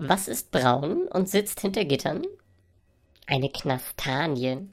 Was ist braun und sitzt hinter Gittern? Eine Knastanie.